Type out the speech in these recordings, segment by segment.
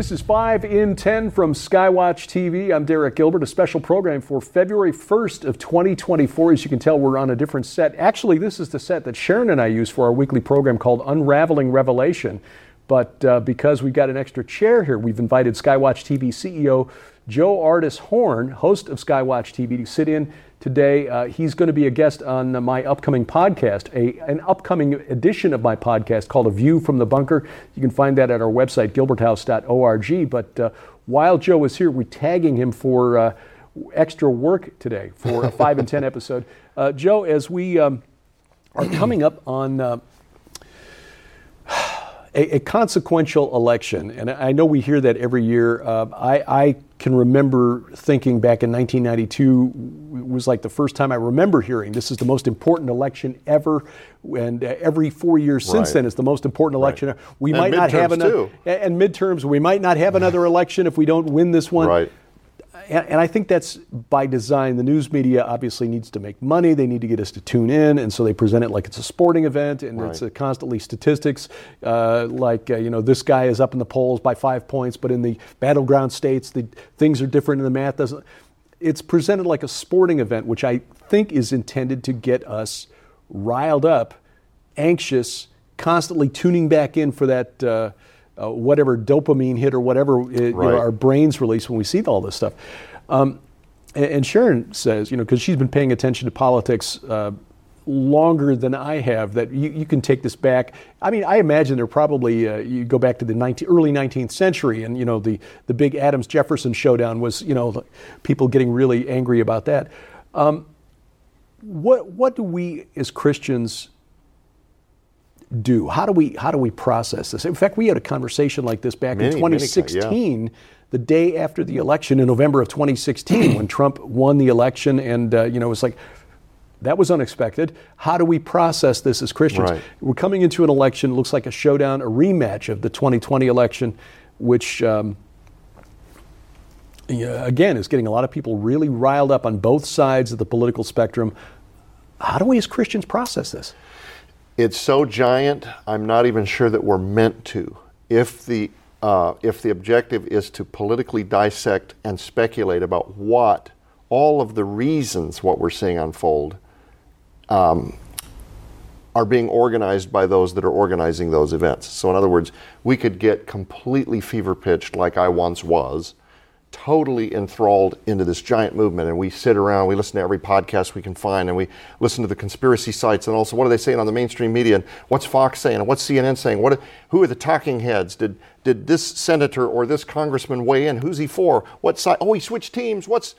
This is 5 in 10 from Skywatch TV. I'm Derek Gilbert, a special program for February 1st of 2024. As you can tell, we're on a different set. Actually, this is the set that Sharon and I use for our weekly program called Unraveling Revelation. But uh, because we've got an extra chair here, we've invited Skywatch TV CEO Joe Ardis Horn, host of Skywatch TV, to sit in today. Uh, he's going to be a guest on my upcoming podcast, a, an upcoming edition of my podcast called A View from the Bunker. You can find that at our website, gilberthouse.org. But uh, while Joe is here, we're tagging him for uh, extra work today for a 5 and 10 episode. Uh, Joe, as we um, are coming up on uh, a, a, consequential election, and I know we hear that every year. Uh, I, I, can remember thinking back in 1992 was like the first time I remember hearing this is the most important election ever, and uh, every four years right. since then is the most important election. Right. We and might not have another, and midterms. We might not have another election if we don't win this one. Right and, and, I think that's by design. The news media obviously needs to make money. They need to get us to tune in, and so they present it like it's a sporting event, and right. it's constantly statistics. Uh, like uh, you know, this guy is up in the polls by five points, but in the battleground states, the things are different, and the math doesn't. It's presented like a sporting event, which I think is intended to get us riled up, anxious, constantly tuning back in for that. Uh, uh, whatever dopamine hit or whatever it, right. you know, our brains release when we see all this stuff. Um, and, and, Sharon says, you know, because she's been paying attention to politics uh, longer than I have, that you, you, can take this back. I mean, I imagine they're probably, uh, you go back to the 19, early 19th century, and, you know, the, the big Adams Jefferson showdown was, you know, people getting really angry about that. Um, what, what do we as Christians do? How do we how do we process this? In fact, we had a conversation like this back many, in 2016, many, yeah. the day after the election in November of 2016, when Trump won the election, and uh, you know it was like that was unexpected. How do we process this as Christians? Right. We're coming into an election, looks like a showdown, a rematch of the 2020 election, which. Um, again, is getting a lot of people really riled up on both sides of the political spectrum. How do we as Christians process this? It's so giant, I'm not even sure that we're meant to. If the, uh, if the objective is to politically dissect and speculate about what, all of the reasons what we're seeing unfold, um, are being organized by those that are organizing those events. So, in other words, we could get completely fever pitched, like I once was, totally enthralled into this giant movement. And we sit around we listen to every podcast we can find and we listen to the conspiracy sites and also what are they saying on the mainstream media and what's fox saying and what's cnn saying? What who are the talking heads? Did did this senator or this congressman weigh in? Who's he for? What side oh he switched teams. What's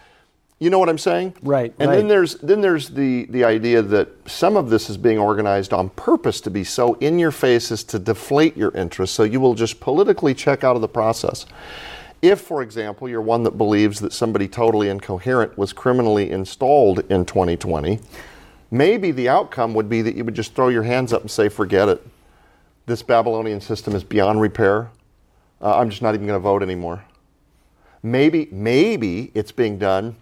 you know what i'm saying? Right and right. then there's then there's the the idea that some of this is being organized on purpose to be so in your face as to deflate your interest so you will just politically check out of the process if, for example, you're one that believes that somebody totally incoherent was criminally installed in 2020, maybe the outcome would be that you would just throw your hands up and say, forget it. This Babylonian system is beyond repair. Uh, I'm just not even going to vote anymore. Maybe, maybe it's being done,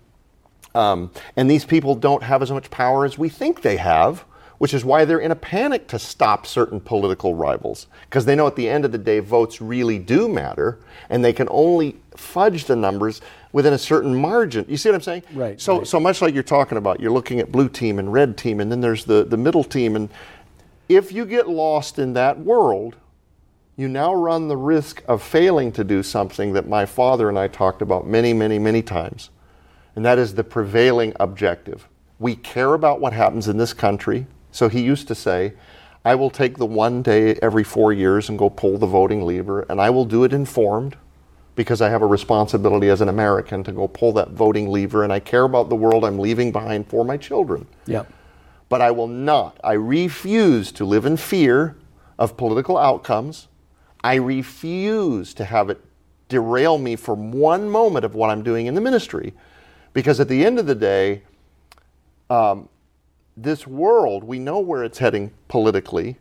um, and these people don't have as much power as we think they have which is why they're in a panic to stop certain political rivals. Because they know at the end of the day, votes really do matter, and they can only fudge the numbers within a certain margin. You see what I'm saying? Right. So, right. so much like you're talking about, you're looking at blue team and red team, and then there's the, the middle team. And if you get lost in that world, you now run the risk of failing to do something that my father and I talked about many, many, many times. And that is the prevailing objective. We care about what happens in this country. So he used to say, I will take the one day every four years and go pull the voting lever, and I will do it informed because I have a responsibility as an American to go pull that voting lever, and I care about the world I'm leaving behind for my children. Yeah. But I will not, I refuse to live in fear of political outcomes. I refuse to have it derail me for one moment of what I'm doing in the ministry. Because at the end of the day, um, this world, we know where it's heading politically.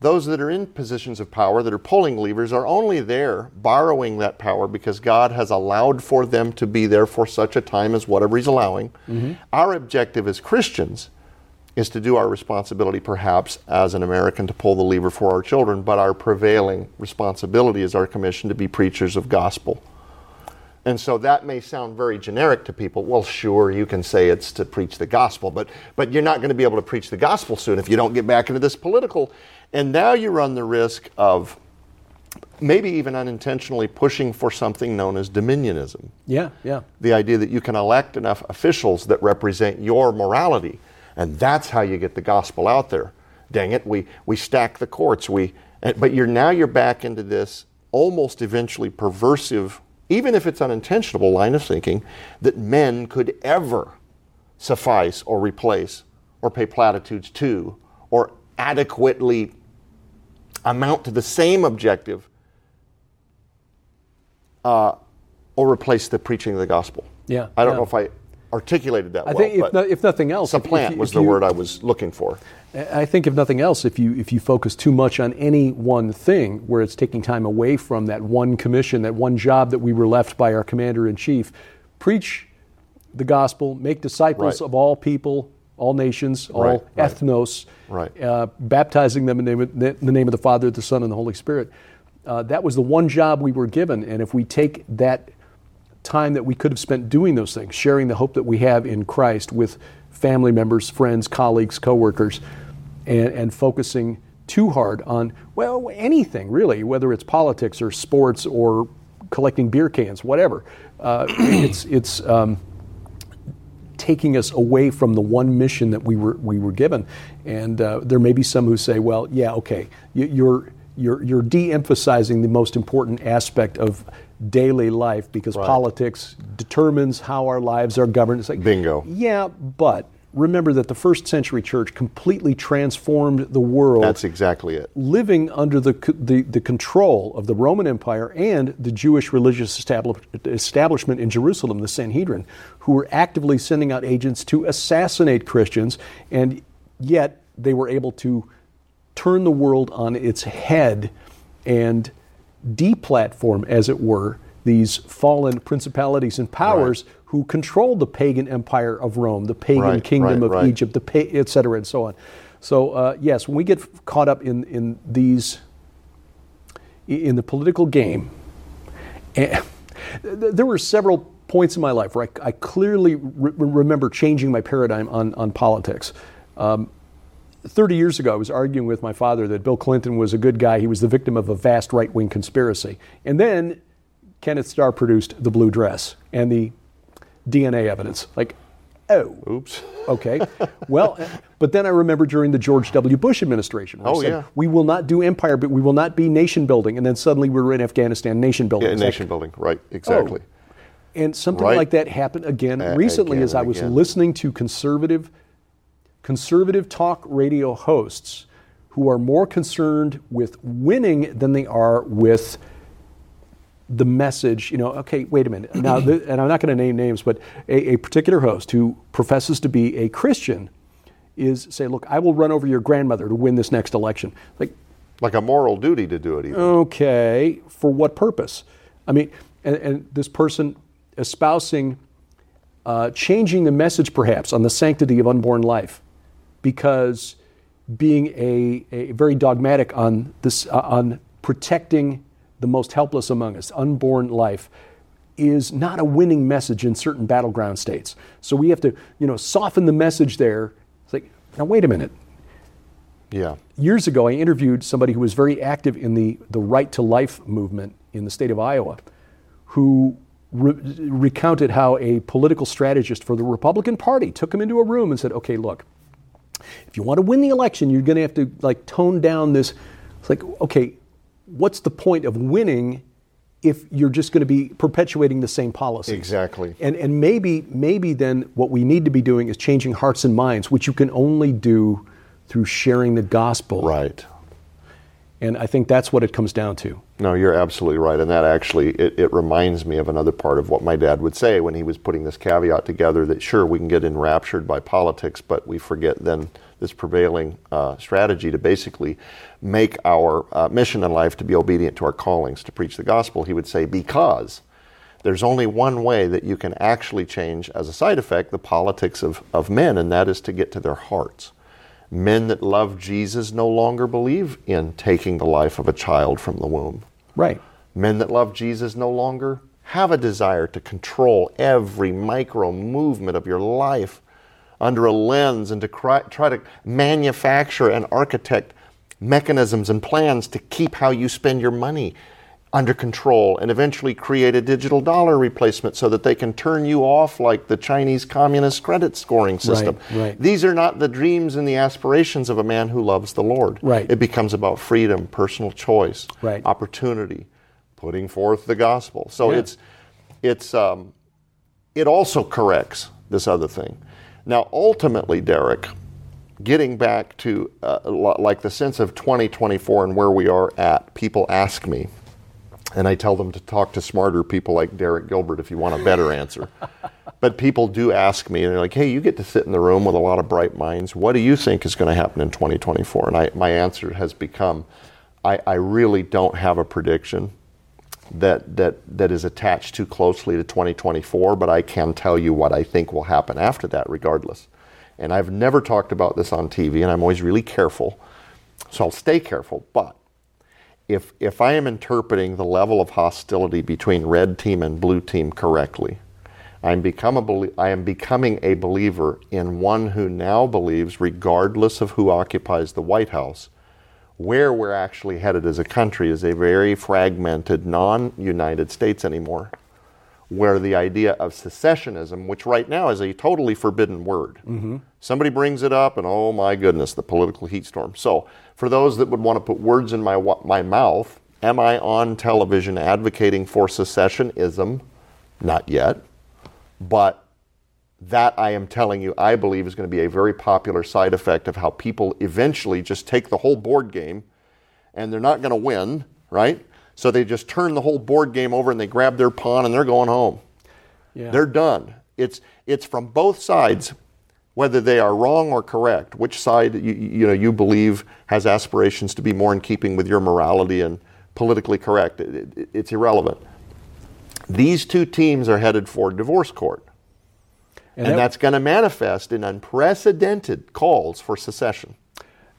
Those that are in positions of power, that are pulling levers, are only there borrowing that power because God has allowed for them to be there for such a time as whatever He's allowing. Mm-hmm. Our objective as Christians is to do our responsibility, perhaps, as an American to pull the lever for our children, but our prevailing responsibility is our commission to be preachers of gospel. And so that may sound very generic to people. Well, sure, you can say it's to preach the gospel, but, but you're not going to be able to preach the gospel soon if you don't get back into this political. And now you run the risk of maybe even unintentionally pushing for something known as dominionism. Yeah, yeah. The idea that you can elect enough officials that represent your morality, and that's how you get the gospel out there. Dang it, we, we stack the courts. We, but you're now you're back into this almost eventually perversive even if it's unintentional line of thinking, that men could ever suffice or replace or pay platitudes to or adequately amount to the same objective uh, or replace the preaching of the gospel. Yeah. I don't yeah. know if I articulated that I well. think if, no, if nothing else, supplant if, if was you, the word I was looking for. I think if nothing else, if you if you focus too much on any one thing, where it's taking time away from that one commission, that one job that we were left by our commander in chief, preach the gospel, make disciples Right. of all people, all nations, all Right, right. ethnos, uh, baptizing them in the, name of, in the name of the Father, the Son, and the Holy Spirit. Uh, that was the one job we were given, and if we take that time that we could have spent doing those things, sharing the hope that we have in Christ with family members, friends, colleagues, coworkers, and, and focusing too hard on, well, anything really, whether it's politics or sports or collecting beer cans, whatever. Uh, it's it's um, taking us away from the one mission that we were we were given. And uh, there may be some who say, well, yeah, okay, you, you're you're you're de-emphasizing the most important aspect of daily life because Right. politics determines how our lives are governed. It's like Bingo. Yeah, but remember that the first century church completely transformed the world That's exactly it. living under the, the, the control of the Roman Empire and the Jewish religious establish, establishment in Jerusalem, the Sanhedrin, who were actively sending out agents to assassinate Christians, and yet they were able to turn the world on its head and deplatform, as it were, these fallen principalities and powers who controlled the pagan empire of Rome, the pagan Right, kingdom right, of right. Egypt, the pa- et cetera, and so on. So uh, yes, when we get caught up in in these in the political game, eh, there were several points in my life where I, I clearly re- remember changing my paradigm on on politics. Um, 30 years ago, I was arguing with my father that Bill Clinton was a good guy. He was the victim of a vast right wing conspiracy. And then Kenneth Starr produced The Blue Dress and the DNA evidence. Like, oh, Oops. okay. well, but then I remember during the George W. Bush administration, Oh, said, yeah. we will not do empire, but we will not be nation building. And then suddenly we were in Afghanistan, nation building. Yeah, It's like, nation building. Right. Exactly. Oh. and something Right. like that happened again recently again as I was again. listening to conservative conservative talk radio hosts who are more concerned with winning than they are with the message, you know, okay, wait a minute. Now, th- and I'm not going to name names, but a, a particular host who professes to be a Christian is say, look, I will run over your grandmother to win this next election. Like, Like a moral duty to do it. Even. okay, for what purpose? I mean, and, and this person espousing uh, changing the message perhaps on the sanctity of unborn life because being a, a very dogmatic on this uh, on protecting the most helpless among us unborn life is not a winning message in certain battleground states. So we have to you know soften the message there. It's like now wait a minute. Yeah. years ago, I interviewed somebody who was very active in the, the right to life movement in the state of Iowa, who re- recounted how a political strategist for the Republican Party took him into a room and said, okay, look, if you want to win the election, you're going to have to like tone down this. It's like, okay, what's the point of winning if you're just going to be perpetuating the same policies? Exactly. And, and maybe, maybe then what we need to be doing is changing hearts and minds, which you can only do through sharing the gospel. Right. And I think that's what it comes down to. No, you're absolutely right. And that actually, it, it reminds me of another part of what my dad would say when he was putting this caveat together that sure, we can get enraptured by politics, but we forget then this prevailing uh, strategy to basically make our uh, mission in life to be obedient to our callings, to preach the gospel. He would say, because there's only one way that you can actually change, as a side effect, the politics of, of men, and that is to get to their hearts. Men that love Jesus no longer believe in taking the life of a child from the womb. Right. Men that love Jesus no longer have a desire to control every micro movement of your life under a lens and to cry, try to manufacture and architect mechanisms and plans to keep how you spend your money under control and eventually create a digital dollar replacement so that they can turn you off like the Chinese communist credit scoring system. Right, right. These are not the dreams and the aspirations of a man who loves the Lord. Right. It becomes about freedom, personal choice, Right. opportunity, putting forth the gospel. So Yeah. it's it's um, it also corrects this other thing. Now, ultimately, Derek, getting back to uh, like the sense of 2024 and where we are at, people ask me, and I tell them to talk to smarter people like Derek Gilbert if you want a better answer. But people do ask me, and they're like, "Hey, you get to sit in the room with a lot of bright minds. What do you think is going to happen in 2024?" And I, my answer has become, I, I really don't have a prediction that that that is attached too closely to 2024, but I can tell you what I think will happen after that, regardless. And I've never talked about this on TV, and I'm always really careful, so I'll stay careful. But if if I am interpreting the level of hostility between red team and blue team correctly, I'm become a belie- I am becoming a believer in one who now believes, regardless of who occupies the White House, where we're actually headed as a country is a very fragmented, non United States anymore, where the idea of secessionism, which right now is a totally forbidden word, mm-hmm. somebody brings it up, and oh my goodness, the political heat storm. So, for those that would want to put words in my, my mouth, am I on television advocating for secessionism? Not yet. But that I am telling you, I believe is going to be a very popular side effect of how people eventually just take the whole board game and they're not going to win, right? So they just turn the whole board game over and they grab their pawn and they're going home. Yeah. They're done. It's, it's from both sides, whether they are wrong or correct, which side you, you, know, you believe has aspirations to be more in keeping with your morality and politically correct. It- it- it's irrelevant. These two teams are headed for divorce court. And, that- that's going to manifest in unprecedented calls for secession.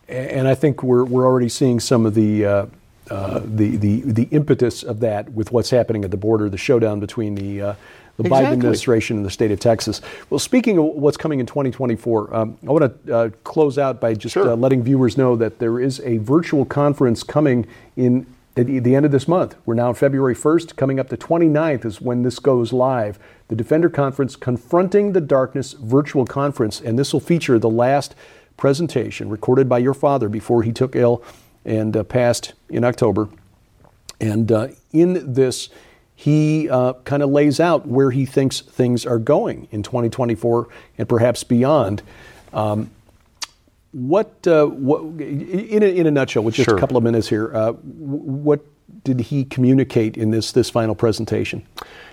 and I think we're, we're already seeing some of the, uh, uh, the, the, the impetus of that with what's happening at the border, the showdown between the, uh, the Biden administration and the state of Texas. Well, speaking of what's coming in 2024, um, I want to uh, close out by just Sure. uh, letting viewers know that there is a virtual conference coming in at the the end of this month. We're now on February 1st. Coming up the 29th is when this goes live. The Defender Conference, Confronting the Darkness virtual conference. And this will feature the last presentation recorded by your father before he took ill and uh, passed in October. And uh, in this, he uh, kind of lays out where he thinks things are going in 2024 and perhaps beyond. Um, what, uh, what in, a, in a nutshell, with just Sure. a couple of minutes here, uh, what did he communicate in this, this final presentation?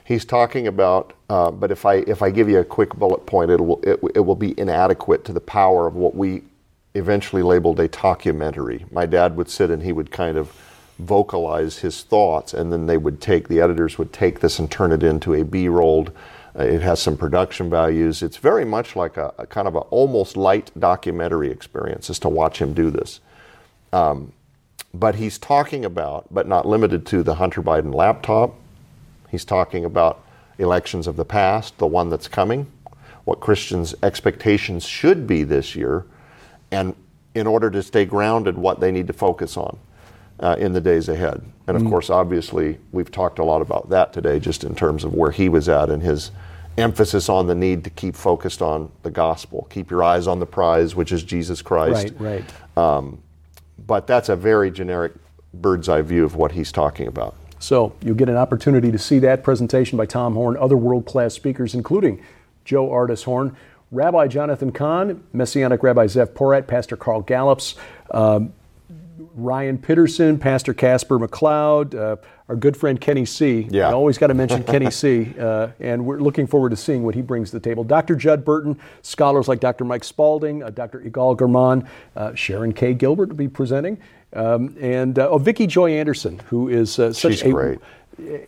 He's talking about, uh, but if I if I give you a quick bullet point, it will it, it will be inadequate to the power of what we eventually labeled a documentary. My dad would sit and he would kind of vocalize his thoughts, and then they would take the editors would take this and turn it into a B-rolled. Uh, it has some production values. It's very much like a, a kind of a almost light documentary experience, as to watch him do this. But he's talking about, but not limited to, the Hunter Biden laptop. He's talking about elections of the past, the one that's coming, what Christians' expectations should be this year, and in order to stay grounded, what they need to focus on uh, in the days ahead. And of course, obviously, we've talked a lot about that today, just in terms of where he was at and his emphasis on the need to keep focused on the gospel. Keep your eyes on the prize, which is Jesus Christ Right, right. but that's a very generic bird's eye view of what he's talking about. So you'll get an opportunity to see that presentation by Tom Horn, other world class speakers, including Joe Ardis Horn, Rabbi Jonathan Cahn, Messianic Rabbi Zev Porat, Pastor Carl Gallops. Um, Ryan Pitterson, Pastor Casper McLeod, uh, our good friend Kenny C. Yeah. I always got to mention Kenny C. Uh, and we're looking forward to seeing what he brings to the table. Dr. Judd Burton, scholars like Dr. Mike Spalding, uh, Dr. Igal German, uh, Sharon K. Gilbert will be presenting, um, and uh, oh, Vicki Joy Anderson, who is uh, such She's a great.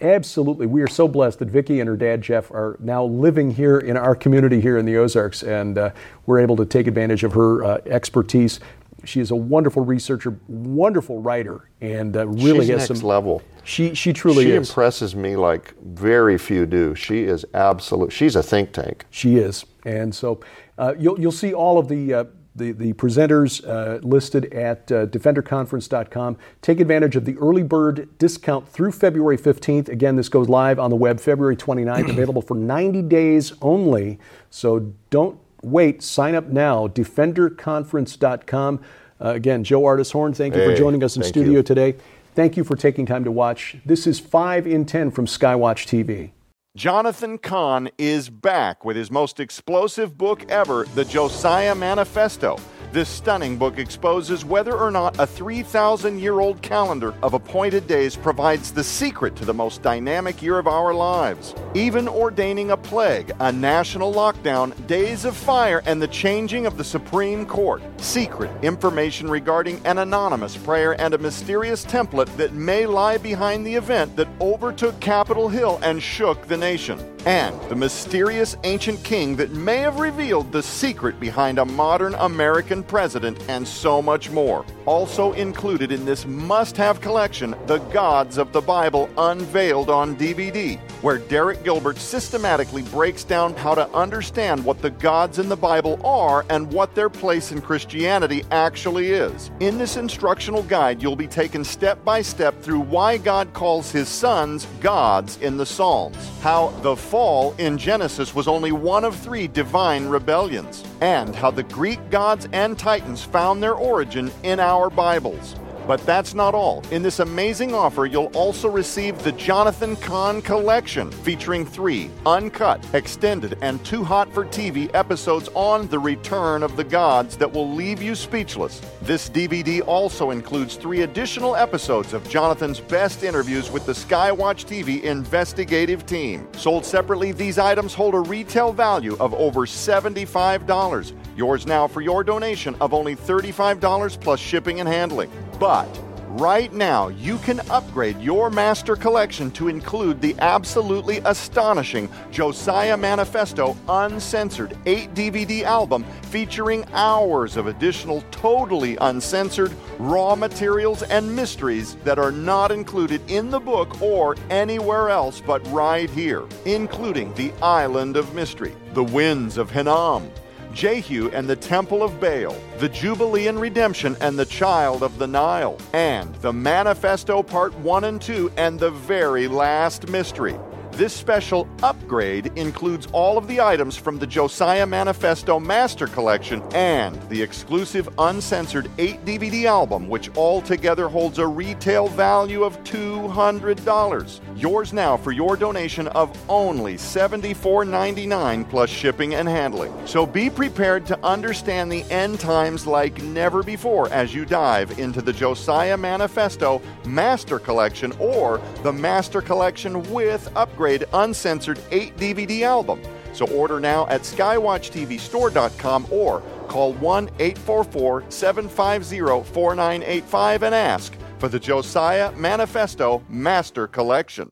Absolutely. We are so blessed that Vicki and her dad, Jeff, are now living here in our community here in the Ozarks, and uh, we're able to take advantage of her uh, expertise. She is a wonderful researcher, wonderful writer, and uh, really She's has next some. level. She, she truly She is. impresses me like very few do. She is absolute. She's a think tank. She is, and so uh, you'll you'll see all of the. Uh, the, the presenters uh, listed at uh, defenderconference.com. Take advantage of the early bird discount through February 15th. Again, this goes live on the web February 29th, available for 90 days only. So don't wait. Sign up now, defenderconference.com. Uh, again, Joe Ardis Horn, thank you for joining us in studio you. today. Thank you for taking time to watch. This is 5 in 10 from Skywatch TV. Jonathan Cahn is back with his most explosive book ever, The Josiah Manifesto. This stunning book exposes whether or not a 3,000 year old calendar of appointed days provides the secret to the most dynamic year of our lives. Even ordaining a plague, a national lockdown, days of fire, and the changing of the Supreme Court. Secret information regarding an anonymous prayer and a mysterious template that may lie behind the event that overtook Capitol Hill and shook the nation. And the mysterious ancient king that may have revealed the secret behind a modern American president, and so much more. Also included in this must have collection, The Gods of the Bible Unveiled on DVD, where Derek Gilbert systematically breaks down how to understand what the gods in the Bible are and what their place in Christianity actually is. In this instructional guide, you'll be taken step by step through why God calls his sons gods in the Psalms, how the fall in Genesis was only one of three divine rebellions, and how the Greek gods and titans found their origin in our Bibles. But that's not all. In this amazing offer, you'll also receive the Jonathan Cahn Collection, featuring three uncut, extended, and too hot for TV episodes on the return of the gods that will leave you speechless. This DVD also includes three additional episodes of Jonathan's best interviews with the Skywatch TV investigative team. Sold separately, these items hold a retail value of over $75. Yours now for your donation of only $35 plus shipping and handling. But right now, you can upgrade your master collection to include the absolutely astonishing Josiah Manifesto Uncensored 8 DVD album featuring hours of additional totally uncensored raw materials and mysteries that are not included in the book or anywhere else but right here, including the Island of Mystery, the Winds of Hinnom. Jehu and the Temple of Baal, the Jubilee and Redemption and the Child of the Nile, and the Manifesto Part 1 and 2 and the very last mystery. This special upgrade includes all of the items from the Josiah Manifesto Master Collection and the exclusive uncensored 8 DVD album, which altogether holds a retail value of $200. Yours now for your donation of only $74.99 plus shipping and handling. So be prepared to understand the end times like never before as you dive into the Josiah Manifesto Master Collection or the Master Collection with upgrade uncensored 8 DVD album. So order now at skywatchtvstore.com or call 1 844 750 4985 and ask for the Josiah Manifesto Master Collection.